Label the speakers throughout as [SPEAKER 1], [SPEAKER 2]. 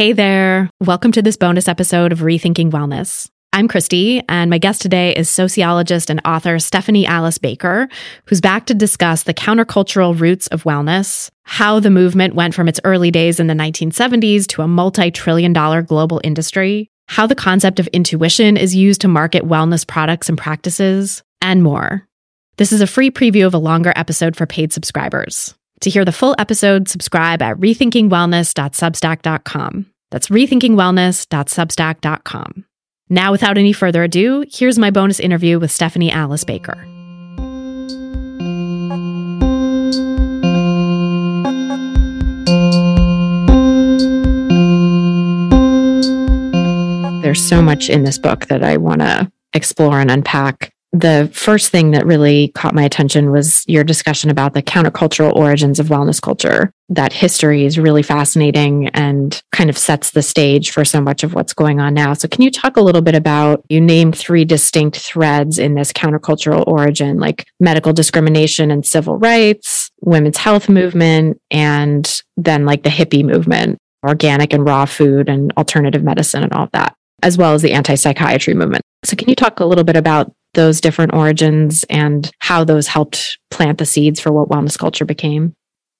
[SPEAKER 1] Hey there. Welcome to this bonus episode of Rethinking Wellness. I'm Christy, and my guest today is sociologist and author Stephanie Alice Baker, who's back to discuss the countercultural roots of wellness, how the movement went from its early days in the 1970s to a multi trillion dollar global industry, how the concept of intuition is used to market wellness products and practices, and more. This is a free preview of a longer episode for paid subscribers. To hear the full episode, subscribe at rethinkingwellness.substack.com. That's rethinkingwellness.substack.com. Now, without any further ado, here's my bonus interview with Stephanie Alice Baker. There's so much in this book that I want to explore and unpack the first thing that really caught my attention was your discussion about the countercultural origins of wellness culture. That history is really fascinating and kind of sets the stage for so much of what's going on now. So, can you talk a little bit about? You named three distinct threads in this countercultural origin, like medical discrimination and civil rights, women's health movement, and then like the hippie movement, organic and raw food and alternative medicine and all of that, as well as the anti psychiatry movement. So, can you talk a little bit about those different origins and how those helped plant the seeds for what wellness culture became?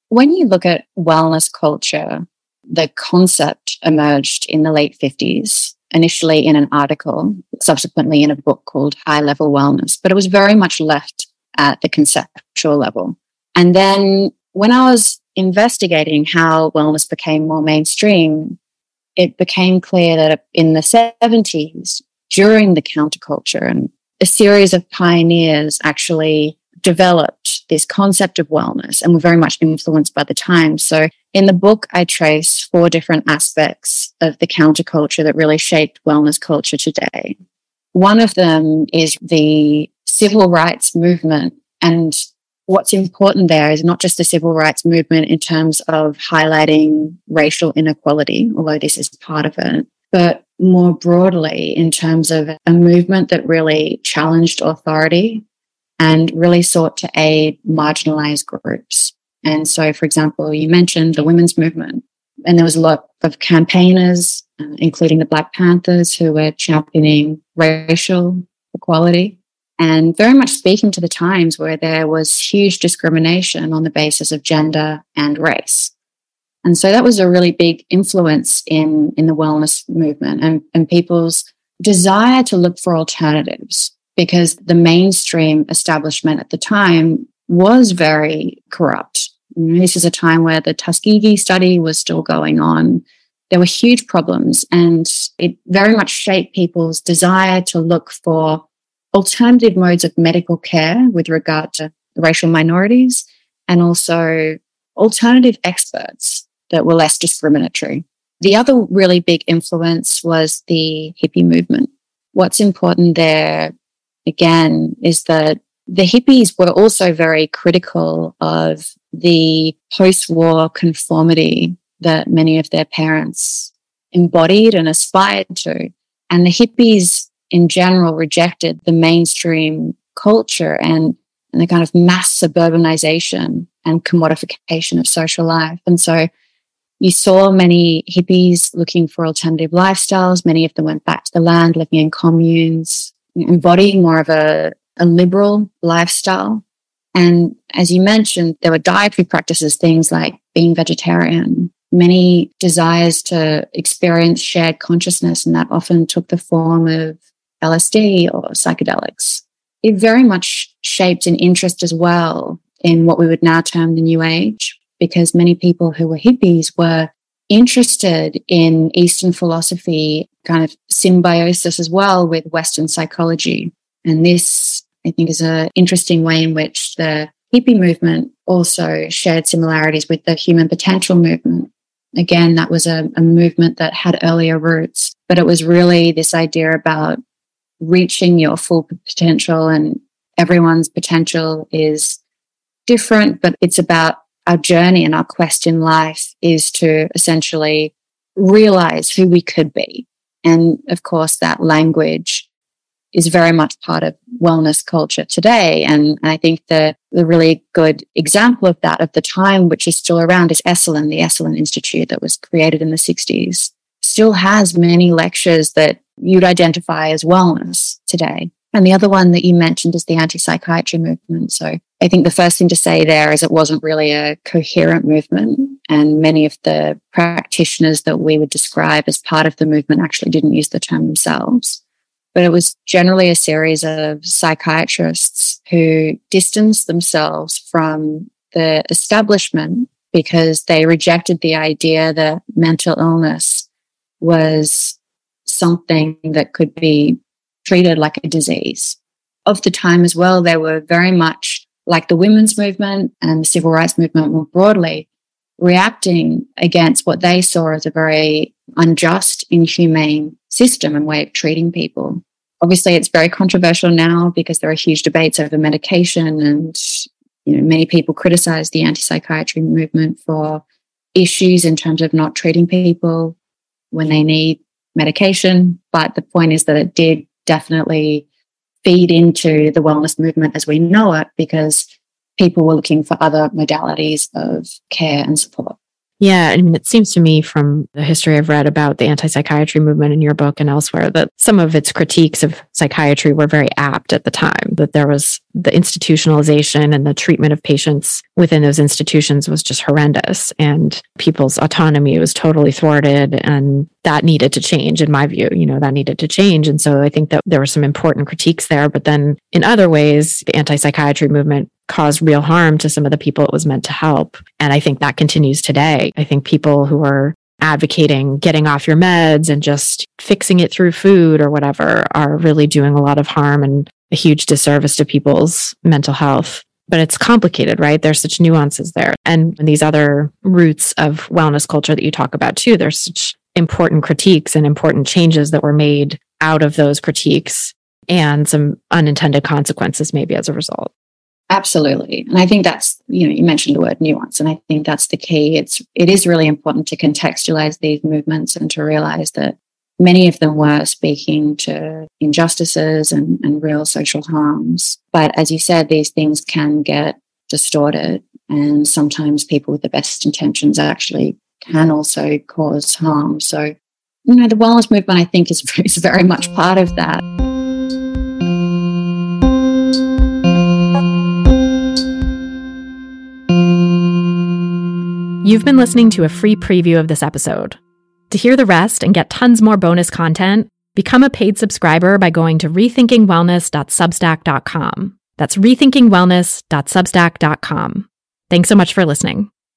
[SPEAKER 2] When you look at wellness culture, the concept emerged in the late 50s, initially in an article, subsequently in a book called High Level Wellness, but it was very much left at the conceptual level. And then when I was investigating how wellness became more mainstream, it became clear that in the 70s, during the counterculture and a series of pioneers actually developed this concept of wellness and were very much influenced by the times. So in the book, I trace four different aspects of the counterculture that really shaped wellness culture today. One of them is the civil rights movement. And what's important there is not just the civil rights movement in terms of highlighting racial inequality, although this is part of it, but more broadly in terms of a movement that really challenged authority and really sought to aid marginalized groups. And so, for example, you mentioned the women's movement, and there was a lot of campaigners, uh, including the Black Panthers, who were championing racial equality and very much speaking to the times where there was huge discrimination on the basis of gender and race. And so that was a really big influence in, in the wellness movement and, and people's desire to look for alternatives because the mainstream establishment at the time was very corrupt. This is a time where the Tuskegee study was still going on. There were huge problems and it very much shaped people's desire to look for alternative modes of medical care with regard to racial minorities and also alternative experts that were less discriminatory. The other really big influence was the hippie movement. What's important there, again, is that the hippies were also very critical of the post war conformity that many of their parents embodied and aspired to. And the hippies in general rejected the mainstream culture and, and the kind of mass suburbanization and commodification of social life. And so you saw many hippies looking for alternative lifestyles. Many of them went back to the land, living in communes, embodying more of a, a liberal lifestyle. And as you mentioned, there were dietary practices, things like being vegetarian, many desires to experience shared consciousness, and that often took the form of LSD or psychedelics. It very much shaped an interest as well in what we would now term the New Age, because many people who were hippies were interested in Eastern philosophy, kind of symbiosis as well with Western psychology. And this, I think, is an interesting way in which the hippie movement also shared similarities with the human potential movement. Again, that was a, a movement that had earlier roots, but it was really this idea about reaching your full potential and everyone's potential is different, but it's about our journey and our quest in life is to essentially realize who we could be. And of course, that language is very much part of wellness culture today. And I think the, the really good example of that of the time, which is still around, is Esalen, the Esalen Institute that was created in the 60s. still has many lectures that you'd identify as wellness today. And the other one that you mentioned is the anti psychiatry movement. So I think the first thing to say there is it wasn't really a coherent movement. And many of the practitioners that we would describe as part of the movement actually didn't use the term themselves. But it was generally a series of psychiatrists who distanced themselves from the establishment because they rejected the idea that mental illness was something that could be treated like a disease. Of the time as well, they were very much like the women's movement and the civil rights movement more broadly, reacting against what they saw as a very unjust, inhumane system and way of treating people. Obviously, it's very controversial now because there are huge debates over medication and you know, many people criticize the anti-psychiatry movement for issues in terms of not treating people when they need medication. But the point is that it did definitely feed into the wellness movement as we know it because people were looking for other modalities of care and support.
[SPEAKER 1] Yeah, I mean, it seems to me from the history I've read about the anti psychiatry movement in your book and elsewhere that some of its critiques of psychiatry were very apt at the time, that there was the institutionalization and the treatment of patients within those institutions was just horrendous. And people's autonomy was totally thwarted. And that needed to change, in my view. You know, that needed to change. And so I think that there were some important critiques there. But then in other ways, the anti psychiatry movement caused real harm to some of the people it was meant to help. And I think that continues today. I think people who are advocating getting off your meds and just fixing it through food or whatever are really doing a lot of harm and a huge disservice to people's mental health. But it's complicated, right? There's such nuances there. And these other roots of wellness culture that you talk about too, there's such important critiques and important changes that were made out of those critiques and some unintended consequences maybe as a result.
[SPEAKER 2] Absolutely. And I think that's, you know, you mentioned the word nuance, and I think that's the key. It's, it is really important to contextualize these movements and to realize that many of them were speaking to injustices and, and real social harms. But as you said, these things can get distorted, and sometimes people with the best intentions actually can also cause harm. So, you know, the wellness movement, I think, is, is very much mm. part of that.
[SPEAKER 3] You've been listening to a free preview of this episode. To hear the rest and get tons more bonus content, become a paid subscriber by going to rethinkingwellness.substack.com. That's rethinkingwellness.substack.com. Thanks so much for listening.